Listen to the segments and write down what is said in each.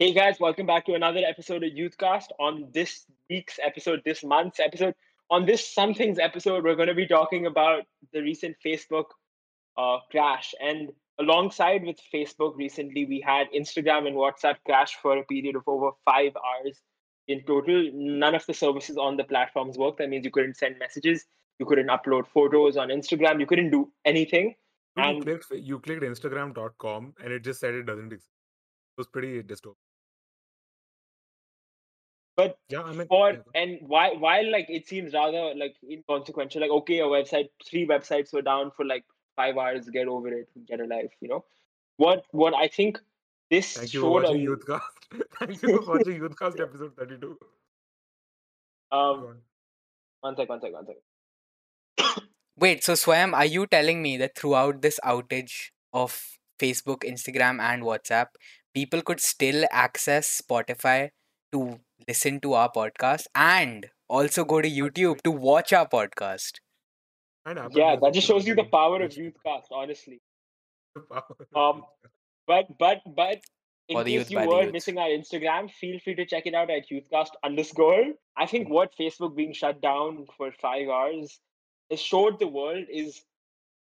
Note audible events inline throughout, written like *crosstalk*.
Hey guys, welcome back to another episode of Youthcast. On this week's episode, this month's episode, on this something's episode, we're going to be talking about the recent Facebook uh, crash. And alongside with Facebook, recently we had Instagram and WhatsApp crash for a period of over five hours in total. None of the services on the platforms worked. That means you couldn't send messages, you couldn't upload photos on Instagram, you couldn't do anything. You And clicked you clicked Instagram.com and it just said it doesn't exist. It was pretty dystopian. But Yeah, I mean, for yeah, and while while like it seems rather like inconsequential like okay a website three websites were down for like five hours get over it get a life you know what what i think this thank you for showed watching a Youthcast. *laughs* thank you for *laughs* watching Youthcast episode 32. Um one sec one sec one sec *coughs* Wait, so Swayam, are you telling me that throughout this outage of Facebook, Instagram, and WhatsApp, people could still access Spotify to listen to our podcast and also go to YouTube to watch our podcast? And Apple yeah that just shows you the power of which- youthcast honestly. The power of Um, but but but in For case youth you were missing our instagram feel free to check it out at youthcast underscore. I think what facebook being shut down for five hours has showed the world is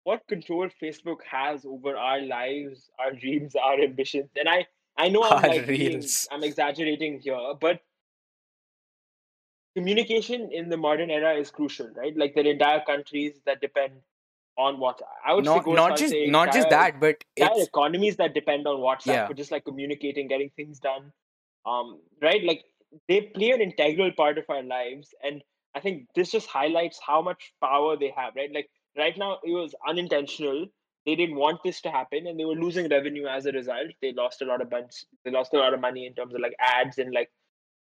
what control facebook has over our lives our dreams our ambitions. And i i know i'm like being, *laughs* i'm exaggerating here but communication in the modern era is crucial right like there are entire countries that depend on what i would say Not not just not just that, but entire economies that depend on WhatsApp Yeah. for just like communicating, getting things done. Um, right? Like they play an integral part of our lives. And I think this just highlights how much power they have, right? Like right now it was unintentional. They didn't want this to happen and they were losing revenue as a result. They lost a lot of bunch they lost a lot of money in terms of like ads and like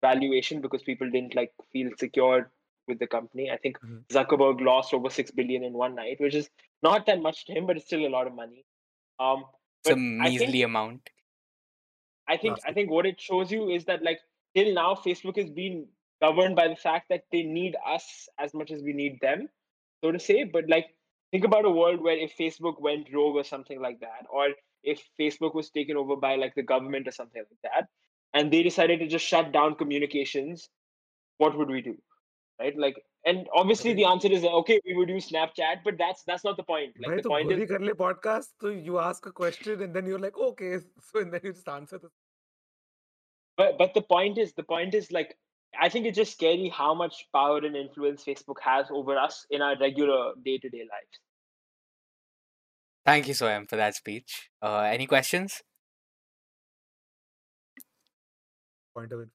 valuation because people didn't like feel secure with the company. I think Mhm. Zuckerberg lost over six billion in one night, which is not that much to him, but it's still a lot of money. Um, it's a but I think measly amount. I think I think what it shows you is that like till now Facebook is being governed by the fact that they need us as much as we need them, so to say. But like think about a world where if Facebook went rogue or something like that, or if Facebook was taken over by like the government or something like that, and they decided to just shut down communications, what would we do? Right? Like and obviously the answer is okay, we would use Snapchat, but that's that's not the point. Like the point is podcast, so you ask a question and then you're like, okay, *laughs* so and then you just answer the but but the point is the point is like i think it's just scary how much power and influence facebook has over us in our regular day-to-day lives Thank you, Swayam, for that speech. Uh, any questions? point of.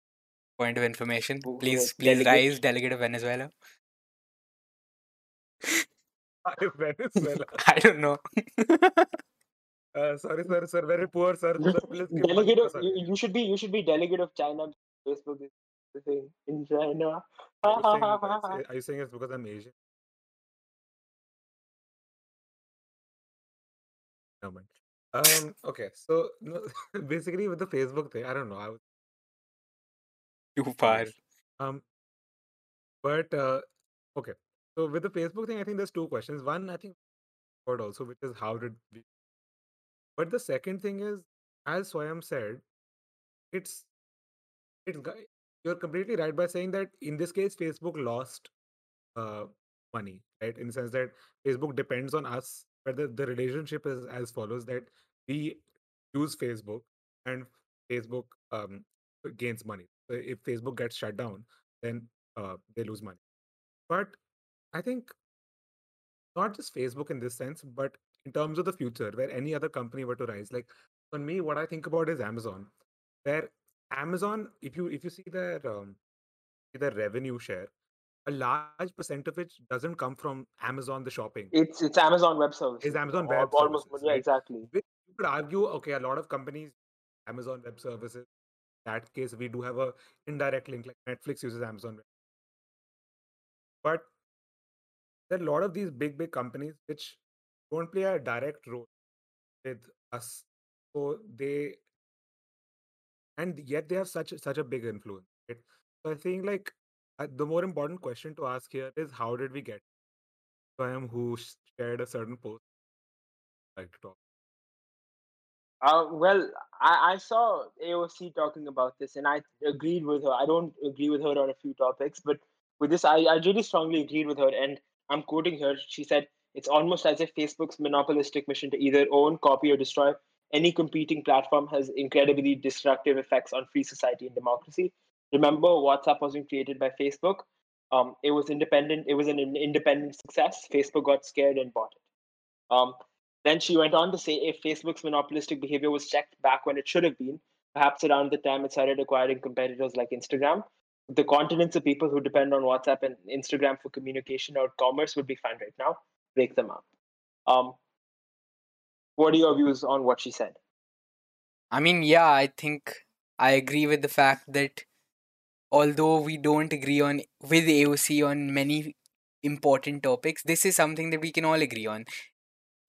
Point of information? Who- who Please, please delegate? rise, delegate of Venezuela. *laughs* Venezuela. *laughs* I don't know. *laughs* Uh, sorry, sir, sir, very poor, sir. sir please give delegate of, sir. you, you should be you should be delegate of china facebook is the thing in china Are you saying, *laughs* are you saying it's because I'm Asian? No mind. Um. Okay. So no, *laughs* basically, with the Facebook thing, I don't know. I was Too *laughs* far. um. But uh, okay. So with the Facebook thing, I think there's two questions. One, I think, but also, which is how did we? But the second thing is, as Swayam said, it's it's you're completely right by saying that in this case, Facebook lost uh, money, right? In the sense that Facebook depends on us, but the, the relationship is as follows that we use Facebook and Facebook um, gains money. So if Facebook gets shut down, then uh, they lose money. But I think not just Facebook in this sense, but in terms of the future, where any other company were to rise, like for me, what I think about is Amazon, where Amazon, if you if you see their um, their revenue share, a large percent of it doesn't come from Amazon the shopping. it's it's amazon web services It's Amazon Web almost Services, yeah right? exactly Which you could argue, okay, a lot of companies, Amazon Web Services. In that case, we do have a indirect link, like Netflix uses Amazon. Web. But there are a lot of these big, big companies which don't play a direct role with us. So they, and yet they have such a- such a big influence. Right? So I think like uh, the more important question to ask here is how did we get? So I am who shared a certain post. Like to talk. Uh, well, I, I saw AOC talking about this, and I agreed with her. I don't agree with her on a few topics, but with this, I, I really strongly agreed with her. And I'm quoting her. She said, "It's almost as if Facebook's monopolistic mission to either own, copy, or destroy any competing platform has incredibly destructive effects on free society and democracy." Remember, WhatsApp wasn't created by Facebook. Um, it was independent. It was an independent success. Facebook got scared and bought it. Um, then she went on to say if Facebook's monopolistic behavior was checked back when it should have been, perhaps around the time it started acquiring competitors like Instagram, the continents of people who depend on WhatsApp and Instagram for communication or commerce would be fine right now. Break them up. Um, what are your views on what she said? I mean, yeah, I think I agree with the fact that although we don't agree on with AOC on many important topics, this is something that we can all agree on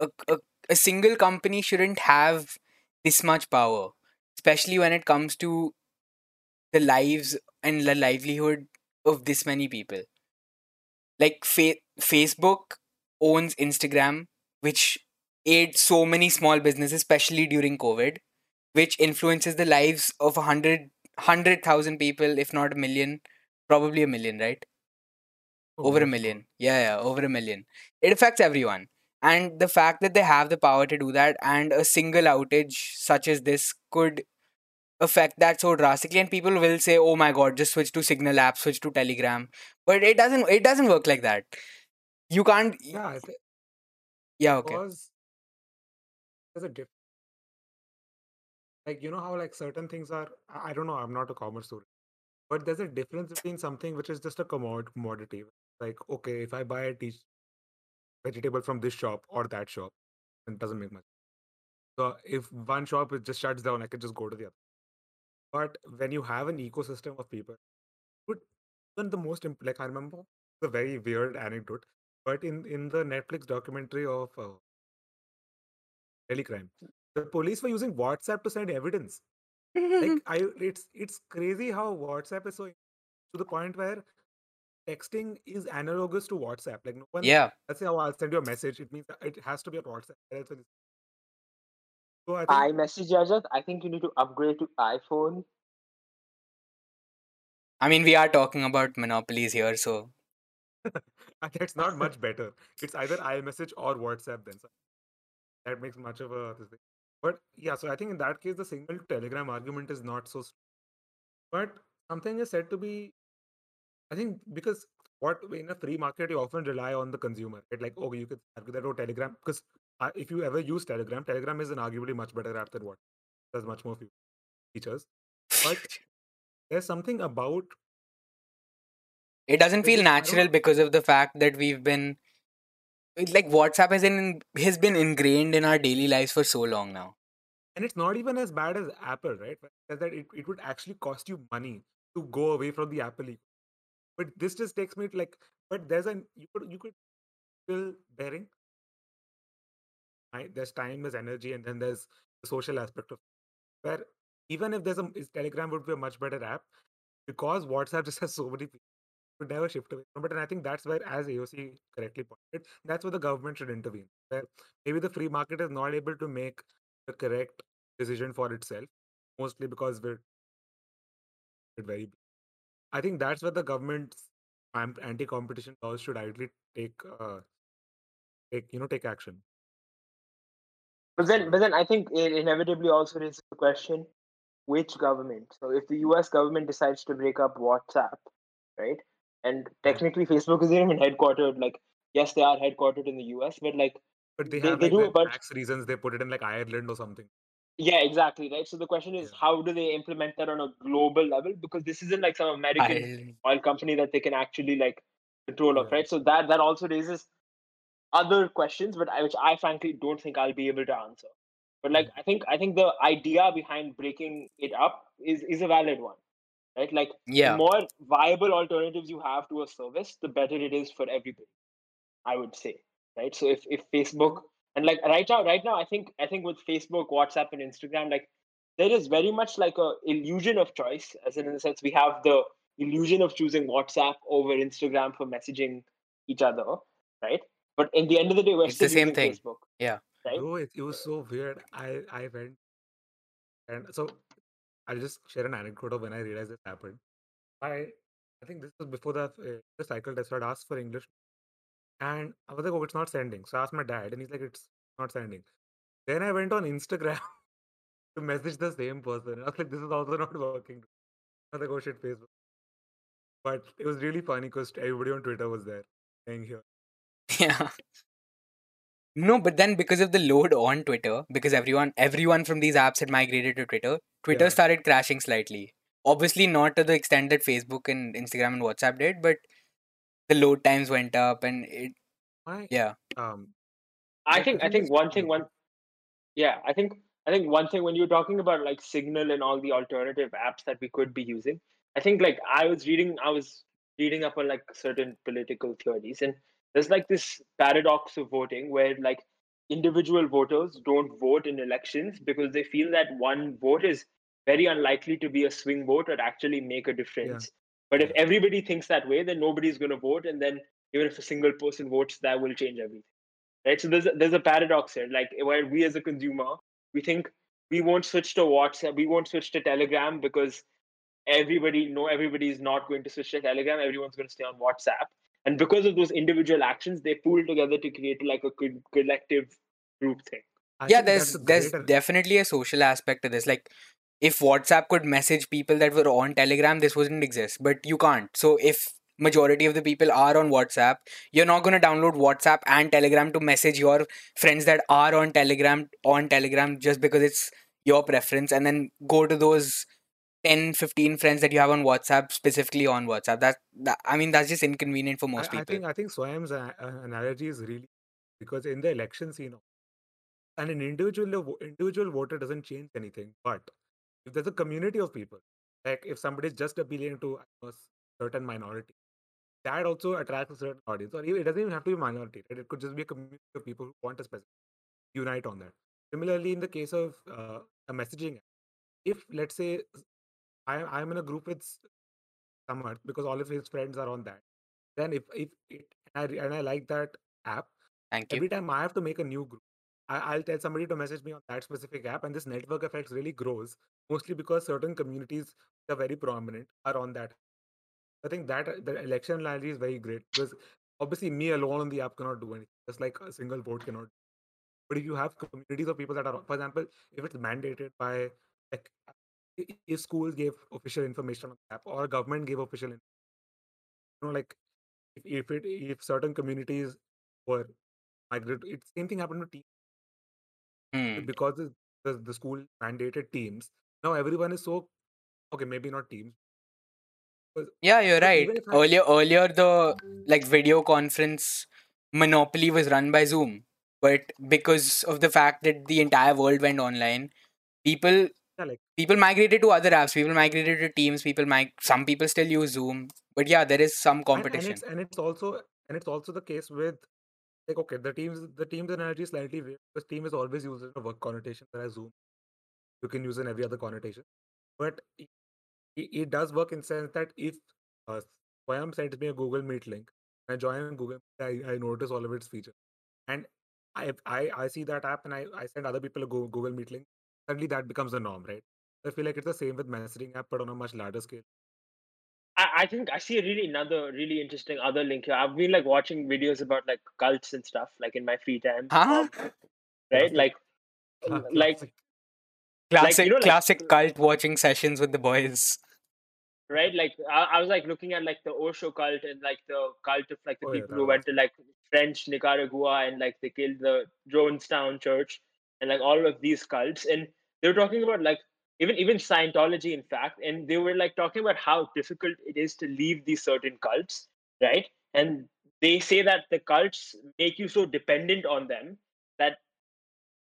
a, a, a single company shouldn't have this much power, especially when it comes to the lives and the livelihood of this many people. Like fa- Facebook owns Instagram, which aid so many small businesses, especially during COVID, which influences the lives of a hundred hundred thousand people, if not a million, probably a million, right? Oh, over a million. Yeah, yeah, over a million. It affects everyone and the fact that they have the power to do that and a single outage such as this could affect that so drastically and people will say oh my god just switch to signal app switch to telegram but it doesn't it doesn't work like that you can't Yeah, yeah okay because there's a diff like you know how like certain things are I don't know, I'm not a commerce student. But there's a difference between something which is just a commod commodity. Like, okay, if I buy a t- vegetable from this shop or that shop, it doesn't make much. So if one shop it just shuts down, I can just go to the other. But when you have an ecosystem of people, would even the most like I remember the very weird anecdote, but in in the Netflix documentary of uh, crime, the police were using WhatsApp to send evidence. Like *laughs* I, it's it's crazy how WhatsApp is so to the point where texting is analogous to WhatsApp. Like no one, yeah let's say, oh, I'll send you a message. It means it has to be on WhatsApp. So I think iMessage, Rajat. I think you need to upgrade to iPhone. i mean we are talking about monopolies here so *laughs* that's not much better. It's either iMessage or WhatsApp then. So that makes much of a this thing. But yeah, so I think in that case the single Telegram argument is not so. strong. But something is said to be, I think because what in a free market you often rely on the consumer. Right? Like okay, you could argue that oh Telegram because uh, if you ever use Telegram, Telegram is an arguably much better app than what does much more features. But *laughs* there's something about it doesn't feel just- I don't natural because of the fact that we've been like whatsapp has in has been ingrained in our daily lives for so long now And it's not even as bad as Apple, right? That it, it would actually cost you money to go away from the Apple. But this just takes me to like, but there's an you could you could still bearing. Right? There's time, there's energy, and then there's the social aspect of where even if there's a Telegram would be a much better app because WhatsApp just has so many people would never shift away from it. And I think that's where, as AOC correctly pointed, that's where the government should intervene. Where maybe the free market is not able to make the correct decision for itself, mostly because we're very. I think that's where the government's anti-competition laws should ideally take uh, take you know take action. But then, but then I think it inevitably also raises the question: which government? So if the U.S. government decides to break up WhatsApp, right? And technically, Facebook isn't even *laughs* headquartered. Like, yes, they are headquartered in the U.S., but like, But they have they like do their a bunch- tax reasons. They put it in like Ireland or something. yeah, exactly, right. So the question is, Yeah. how do they implement that on a global level? Because this isn't like some American Ireland. oil company that they can actually like control of, Yeah. right? So that that also raises other questions, but I, which I frankly don't think I'll be able to answer. But like hmm. I think I think the idea behind breaking it up is is a valid one, right? Like yeah the more viable alternatives you have to a service, the better it is for everybody. I would say, right? So if if Facebook mm-hmm. and like right now, right now, I think I think with Facebook, WhatsApp, and Instagram, like there is very much like a illusion of choice, as in, in the sense we have the illusion of choosing WhatsApp over Instagram for messaging each other, right? But in the end of the day, we're It's the same using thing. Facebook. Yeah. Right? Bro, it, it was so weird. I I went And so I'll just share an anecdote of when I realized this happened. I I think this was before the uh, the cycle test. So I'd asked for English, and I was like, "Oh, it's not sending." So I asked my dad, and he's like, "It's not sending." Then I went on Instagram *laughs* to message the same person. I was like, "This is also not working." I was like, "Oh shit, Facebook." But it was really funny because everybody on Twitter was there saying here. *laughs* Yeah. No, but then because of the load on Twitter, because everyone everyone from these apps had migrated to Twitter, Twitter Yeah. started crashing slightly. Obviously not to the extent that Facebook and Instagram and WhatsApp did, but the load times went up and it My yeah. um, I think I think one thing one yeah I think I think one thing when you're talking about like Signal and all the alternative apps that we could be using, I think like I was reading I was reading up on like certain political theories and there's like this paradox of voting where like individual voters don't vote in elections because they feel that one vote is very unlikely to be a swing vote or actually make a difference. But if everybody thinks that way, then nobody's going to vote, and then even if a single person votes, that will change everything right? So there's a, there's a paradox here. Like where we as a consumer, we think we won't switch to WhatsApp, we won't switch to Telegram because everybody know everybody is not going to switch to Telegram. Everyone's going to stay on WhatsApp, and because of those individual actions, they pool together to create like a co- collective group thing. I yeah, there's there's great. definitely a social aspect to this. Like if WhatsApp could message people that were on Telegram, this wouldn't exist. But you can't. So if majority of the people are on WhatsApp, you're not gonna download WhatsApp and Telegram to message your friends that are on Telegram on Telegram just because it's your preference and then go to those 10 15 friends that you have on whatsapp specifically on whatsapp that, that i mean that's just inconvenient for most I, I people think I think Swayam's a- a- analogy is really because in the elections you know and an individual individual voter doesn't change anything. But if there's a community of people, like if somebody is just appealing to a certain minority, that also attracts a certain audience. Or even, it doesn't even have to be a minority. Right? It could just be a community of people who want to specific unite on that. Similarly, in the case of uh, a messaging app, if let's say I I'm in a group with Samar because all of his friends are on that, then if if it, and I and I like that app, thank you every time I have to make a new group, I, I'll tell somebody to message me on that specific app, and this network effect really grows mostly because certain communities that are very prominent are on that. I think that the election analogy is very great because obviously me alone on the app cannot do anything, just like a single vote cannot. But if you have communities of people that are, for example, if it's mandated by like if schools gave official information on the app or government gave official, you know, like if if it if certain communities were migrate, it same thing happened to teams Hmm. because the, the the school mandated teams. Now everyone is so okay, maybe not teams. Yeah you're right if I, earlier earlier the like video conference monopoly was run by zoom but because of the fact that the entire world went online people yeah, like people migrated to other apps people migrated to teams people mig- some people still use zoom but yeah there is some and, and competition it's and it's also and it's also the case with like okay, the teams the teams analogy is slightly weird because team is always used in a work connotation, whereas Zoom you can use in every other connotation. But it, it does work in sense that if uh, Swayam sends me a Google Meet link, and I join Google, I, I notice all of its features, and I I I see that app and I I send other people a Google Meet link. Suddenly that becomes the norm, right? I feel like it's the same with messaging app, but on a much larger scale. I, I think I see a really another really interesting other link here. I've been like watching videos about like cults and stuff like in my free time. Huh? Um, right? Like Cla- like classic. classic you know, like- classic cult watching sessions with the boys right? Like I, I was like looking at like the Osho cult and like the cult of like the Oh, people that who went to like French Nicaragua and like they killed the Jonestown Church and like all of these cults and they were talking about like even even Scientology in fact and they were like talking about how difficult it is to leave these certain cults, right? And they say that the cults make you so dependent on them that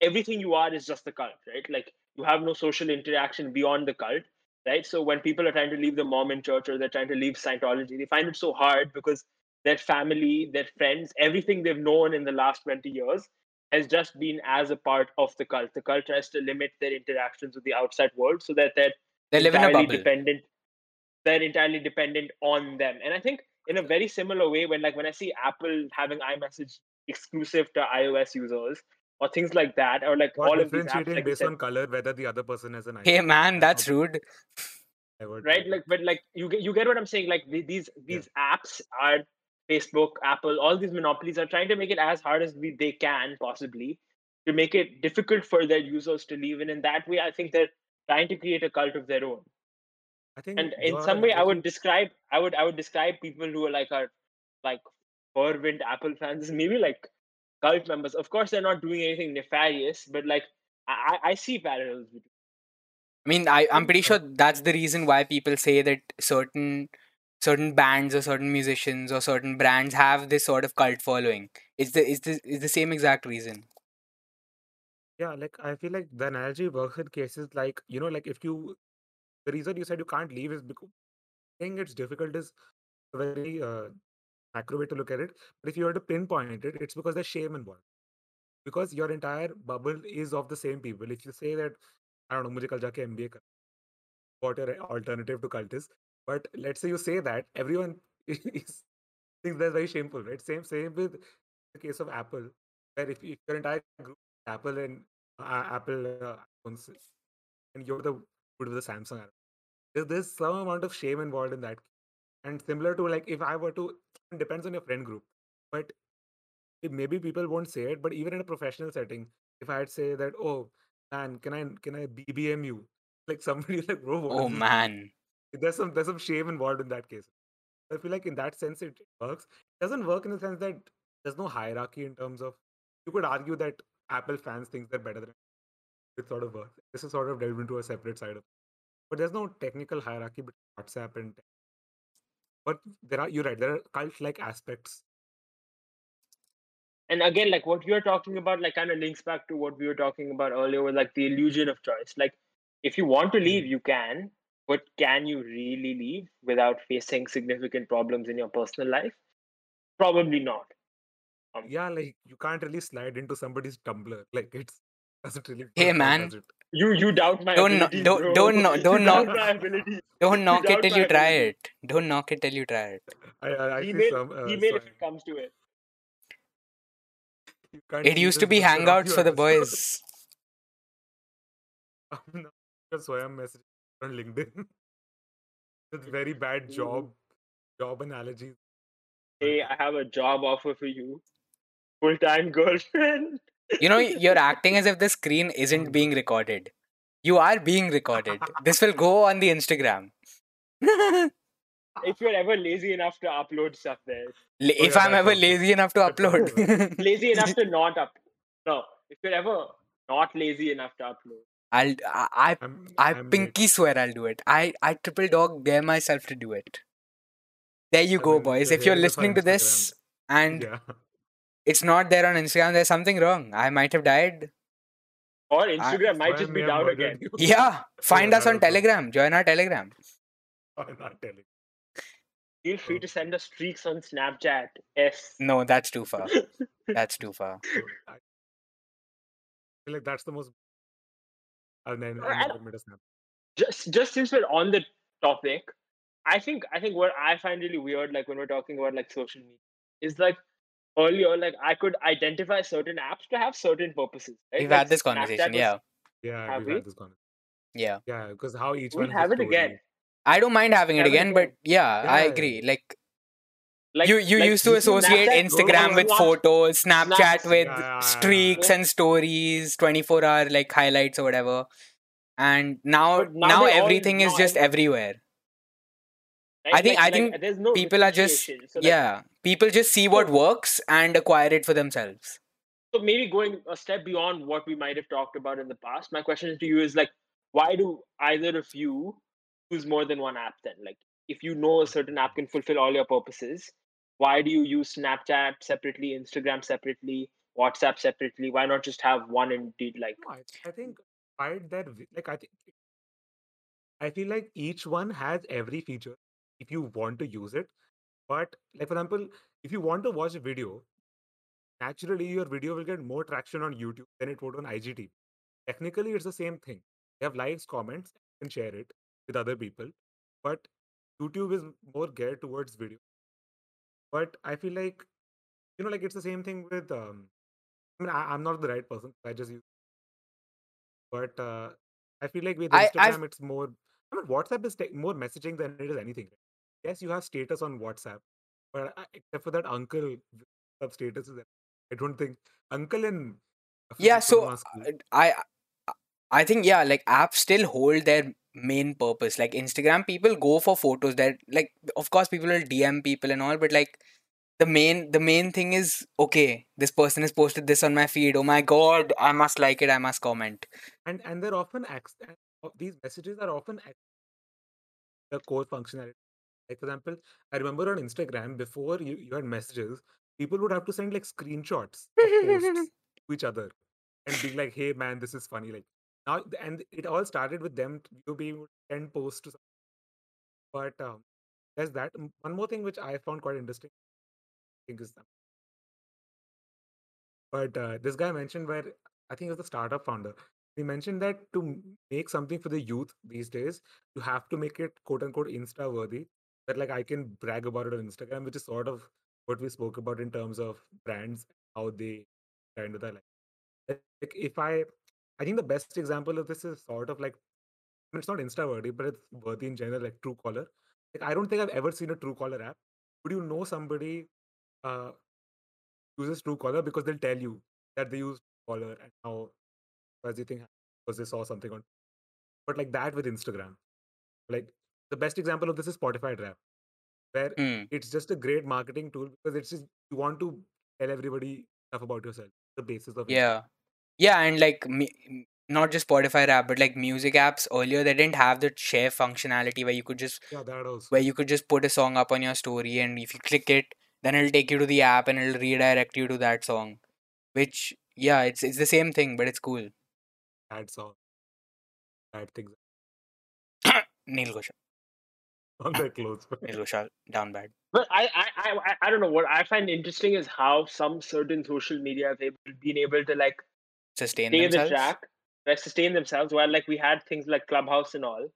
everything you are is just the cult, right? Like you have no social interaction beyond the cult, right? So when people are trying to leave the Mormon church or they're trying to leave Scientology, they find it so hard because their family, their friends, everything they've known in the last 20 years has just been as a part of the cult. The cult tries to limit their interactions with the outside world so that they're they live in a entirely bubble dependent they're entirely dependent on them and i think in a very similar way when like when i see apple having imessage exclusive to ios users or things like that, or like Or all of these apps, differentiating like based said, on color whether the other person has an iPhone. Hey man, that's rude. Right? Like, but like you get you get what I'm saying. Like the- these Yeah. these apps are Facebook, Apple, all these monopolies are trying to make it as hard as we, they can possibly to make it difficult for their users to leave. And in that way, I think they're trying to create a cult of their own. I think And in some way, I would describe I would I would describe people who are like are like fervent Apple fans as *laughs* maybe like cult members. Of course, they're not doing anything nefarious, but like I, I I see parallels between. I mean, I, I'm pretty sure that's the reason why people say that certain certain bands or certain musicians or certain brands have this sort of cult following. It's the it's the it's the same exact reason. Yeah, like I feel like the analogy works in cases like, you know, like if you, the reason you said you can't leave is because saying it's difficult is a very uh, macro way to look at it. But if you were to pinpoint it, it's because there's shame involved. Because your entire bubble is of the same people. If you say that, I don't know, मुझे कल जाके MBA कर, what your alternative to cult is. but let's say you say that, everyone *laughs* is thinks that's very shameful, right? Same, same with the case of Apple, where if, if your entire group is Apple and uh, Apple uh, iPhones, and you're the good with the Samsung, there's, there's some amount of shame involved in that. And similar to like if I were to, it depends on your friend group, but it, maybe people won't say it. But even in a professional setting, if I'd say that, oh man, can I can I BBM you? Like somebody *laughs* like, bro, Oh is this?" man. There's some there's some shame involved in that case. I feel like in that sense it works. It doesn't work in the sense that there's no hierarchy in terms of you could argue that Apple fans think they're better than it sort of works. This is sort of delved into a separate side of it. but there's no technical hierarchy between WhatsApp and but there are you're right, there are cult like aspects. And again, like what you're talking about, like kind of links back to what we were talking about earlier with like the illusion of choice. Like if you want to hmm. leave, you can, but can you really leave without facing significant problems in your personal life? Probably not. Um, Yeah, like you can't really slide into somebody's Tumblr. *laughs* Like it's doesn't really Hey, work man. You you doubt my Don't kno- ability, don't- bro. don't kno- You don't doubt knock- ability. Don't knock it till my you try ability. it. Don't knock it till you try it. I, I, I see Email, some uh, email if it comes to it. It used to be hangouts for the episode. boys. *laughs* I'm not just Swayam message on LinkedIn *laughs* with very bad Ooh. job job analogies. Hey, I have a job offer for you. Full time *laughs* girlfriend. You know, *laughs* you're acting as if the screen isn't mm. being recorded. You are being recorded. This will go on the Instagram. if you're ever lazy enough to upload stuff there. L- Oh, if I'm ever lazy enough to upload, Lazy enough to not upload. No, if you're ever not lazy enough to upload. I'll I I, I'm, I I'm pinky swear I'll do it. I I triple dog dare myself to do it. There you I go, mean, boys. If you're hearing of our listening to this and Yeah. it's not there on Instagram, there's something wrong. I might have died. Or Instagram might just be down again. *laughs* you. *laughs* Yeah, find us on. Telegram. Join our Telegram. I'm not. Feel free oh. to send us streaks on Snapchat. Yes. No, that's too far. *laughs* That's too far. I feel like that's the most. And then and- never made a snap. just just since we're on the topic, I think I think what I find really weird, like when we're talking about like social media, is like earlier, like I could identify certain apps to have certain purposes. Right? We've Like had this conversation. was- Yeah, Yeah, Have we've we? had this conversation. yeah. Yeah, because how each We'll one have it story. again. I don't mind having it it again, but again. yeah, I agree. Like Like you, you like used to associate Snapchat- Instagram you with want- photos, Snapchat Snaps. with Yeah, yeah, yeah, streaks yeah. and stories, 24 hour like highlights or whatever. And now, But now now, they all- everything is now just every- everywhere. right? I think- Like- I think there's no people are just differentiation. So, like, yeah, people just see what works and acquire it for themselves. so maybe going a step beyond what we might have talked about in the past my question to you is like why do either of you use more than one app then like if you know a certain app can fulfill all your purposes why do you use snapchat separately instagram separately whatsapp separately why not just have one indeed like No, I, I think despite that, like I think, I feel like each one has every feature if you want to use it. But like for example, if you want to watch a video, naturally your video will get more traction on YouTube than it would on IGTV. Technically, it's the same thing. You have likes, comments, and share it with other people. But YouTube is more geared towards video. But I feel like, you know, like it's the same thing with um, I mean, I, I'm not the right person. I just use, but uh, I feel like with I Instagram, it's more. I mean, WhatsApp is te- more messaging than it is anything. Yes, you have status on WhatsApp, but I, except for that uncle of statuses, I don't think uncle and yeah. So uh, I I- I think yeah, like apps still hold their main purpose. Like Instagram, people go for photos. That like of course people will DM people and all, but like the main the main thing is okay. This person has posted this on my feed. Oh my god, I must like it. I must comment. and and they're often ac- uh, these messages are often ac- the core functionality. Like for example, I remember on Instagram before you, you had messages, people would have to send like screenshots *laughs* to each other and be like, "Hey man, this is funny." Like now, and it all started with them you being send posts to. But um, there's that one more thing which I found quite interesting. I think is that. But uh, this guy mentioned where I think he was a startup founder. He mentioned that to make something for the youth these days, you have to make it quote unquote Insta worthy. That like I can brag about it on Instagram, which is sort of what we spoke about in terms of brands, how they kind of their. Like if I, I think the best example of this is sort of like it's not Insta worthy, but it's worthy in general, like True Truecaller. Like I don't think I've ever seen a True Truecaller app. Would you know somebody uh, uses True Truecaller because they'll tell you that they use Truecaller and how he think because they saw something on. But like that with Instagram, like the best example of this is Spotify Wrapped, where Hmm. it's just a great marketing tool because it's just you want to tell everybody stuff about yourself. The basis of Instagram. Yeah, yeah, and like me, not just Spotify app, but like music apps earlier, they didn't have the share functionality where you could just Yeah, that also. where you could just put a song up on your story, and if you click it, then it'll take you to the app and it'll redirect you to that song. Which yeah, it's it's the same thing, but it's cool. That's all. Bad things *coughs* Neil Ghoshal, *laughs* on their clothes. Neil Ghoshal, down bad. But I, I, I, I- I don't know. What I find interesting is how some certain social media have able, been able to like Sustain stay the themselves. track, like sustain themselves. While like we had things like Clubhouse and all,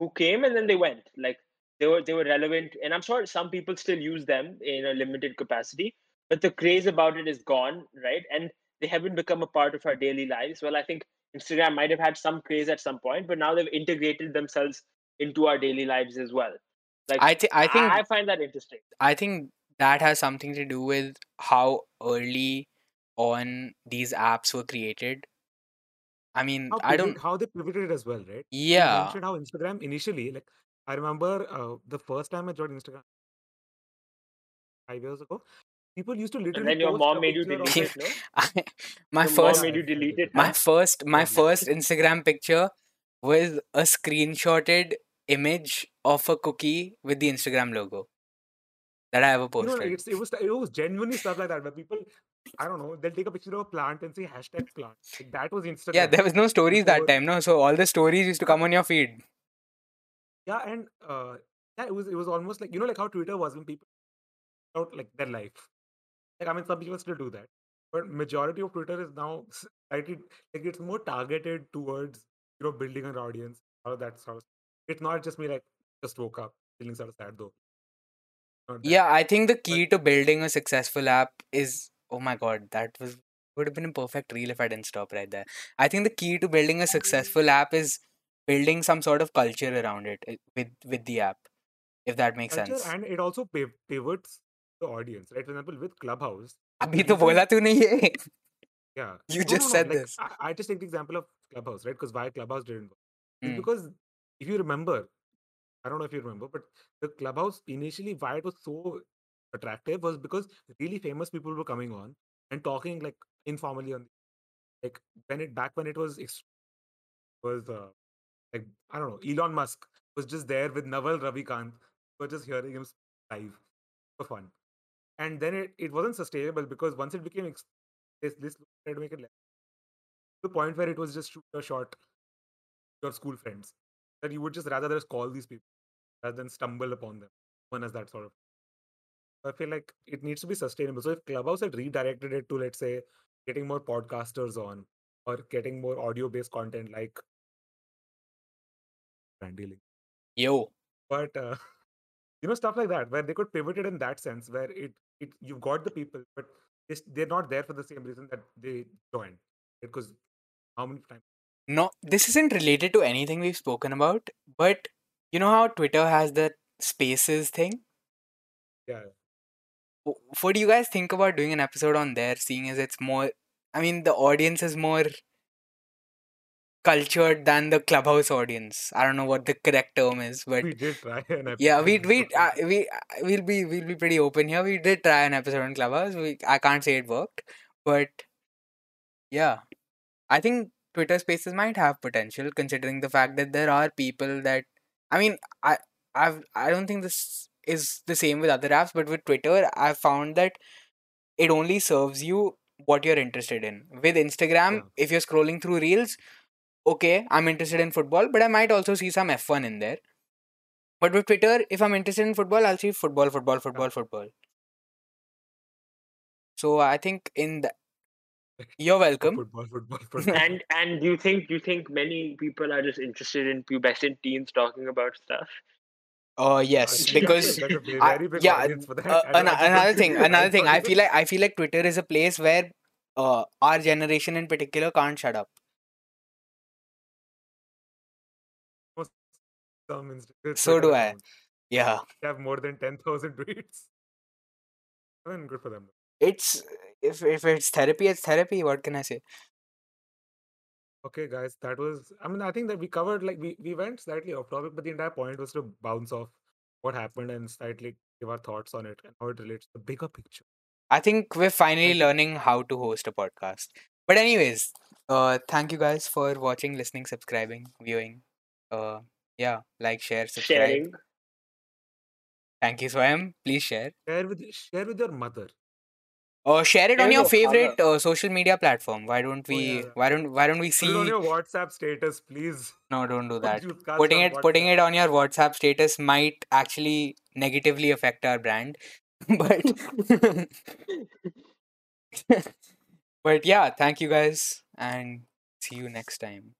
who came and then they went. Like they were they were relevant, and I'm sure some people still use them in a limited capacity. But the craze about it is gone, right? And they haven't become a part of our daily lives. Well, I think Instagram might have had some craze at some point, but now they've integrated themselves into our daily lives as well. Like I think I think I find that interesting. I think that has something to do with how early on these apps were created. I mean, how, I pivot, don't. how they pivoted as well, right? You Yeah, mentioned how Instagram initially, like I remember uh, the first time I joined Instagram five years ago, people used to And literally then your post mom a made you picture of delete like *laughs* it, no? I, *laughs* my Your mom first made you I- I delete it, my huh? first my Yeah. first Instagram picture was a screenshotted image of a cookie with the Instagram logo that I ever You know, posted. it's it was it was genuinely stuff like that where people, I don't know, they'll take a picture of a plant and say hashtag plant. Like that was Instagram. Yeah, there was no stories that time, no. So all the stories used to come on your feed. yeah, and uh, yeah, it was it was almost like you know like how Twitter was when people out like their life. Like I mean, some people still do that, but majority of Twitter is now slightly like it's more targeted towards you know building an audience. All of that sort of. It's not just me like just woke up feeling sort of sad though. Yeah, I think the but key to building a successful app is oh my god, that was would have been a perfect reel if I didn't stop right there. I think the key to building a mm. successful app is building some sort of culture around it eh, with with the app, if that makes culture sense. And it also pivots the audience, right? For example, with Clubhouse. Abhi to bola tune ye. Yeah. You no, just no, no. said like, this. I, I, just take the example of Clubhouse, right? Because why Clubhouse didn't work. Mm. Because if you remember, I don't know if you remember, but the Clubhouse initially, why it was so attractive was because really famous people were coming on and talking like informally on like when it back when it was was uh, like I don't know Elon Musk was just there with Naval Ravikant was just hearing him live for fun. And then it, it wasn't sustainable because once it became ex- this this tried to make it less the point where it was just shoot a shot your school friends that you would just rather just call these people rather than stumble upon them one as that sort of I feel like it needs to be sustainable. So if Clubhouse had redirected it to, let's say, getting more podcasters on or getting more audio-based content like brand dealing, Yo. but uh, *laughs* you know stuff like that, where they could pivot it in that sense, where it it you've got the people, but they, they're not there for the same reason that they joined. Because how many times? No, this isn't related to anything we've spoken about, but you know how Twitter has the spaces thing? Yeah. What do you guys think about doing an episode on there, seeing as it's more, I mean, the audience is more cultured than the clubhouse audience. I don't know what the correct term is, but We did try an episode. yeah, we we uh, we uh, we'll be we'll be pretty open here. We did try an episode on Clubhouse. We I can't say it worked, but yeah, I think Twitter Spaces might have potential considering the fact that there are people that I mean I I've I don't think this is the same with other apps, but with Twitter I've found that it only serves you what you're interested in. With Instagram, Yeah. if you're scrolling through reels, okay, I'm interested in football, but I might also see some F1 in there. But with Twitter, if I'm interested in football, I'll see football, football, football, football. So I think in the *laughs* you're welcome. Football, football, *laughs* football. and and do you think do you think many people are just interested in pubescent teens talking about stuff? Uh yes, because I- yeah, audience for that. uh, an- another thing, *laughs* another thing. I feel like I feel like Twitter is a place where uh our generation in particular can't shut up. So do I. Yeah, They have more than 10,000 *laughs* tweets. I mean, good for them. it's if if it's therapy, it's therapy. What can I say? Okay, guys, that was. I mean, I think that we covered, like, we, we went slightly off topic, but the entire point was to bounce off what happened and slightly give our thoughts on it and how it relates to the bigger picture. I think we're finally learning how to host a podcast. But anyways, uh thank you guys for watching, listening, subscribing, viewing. Uh yeah, like, share, subscribe. Sharing. Thank you, Swayam. Please share. Share with share with your mother. Or share it on your favorite uh, social media platform. Why don't Oh, yeah, we why don't why don't we see? Put it on your WhatsApp status, please. no don't do *laughs* that. Putting it putting it on your WhatsApp status might actually negatively affect our brand. *laughs* but *laughs* but yeah, thank you guys and see you next time.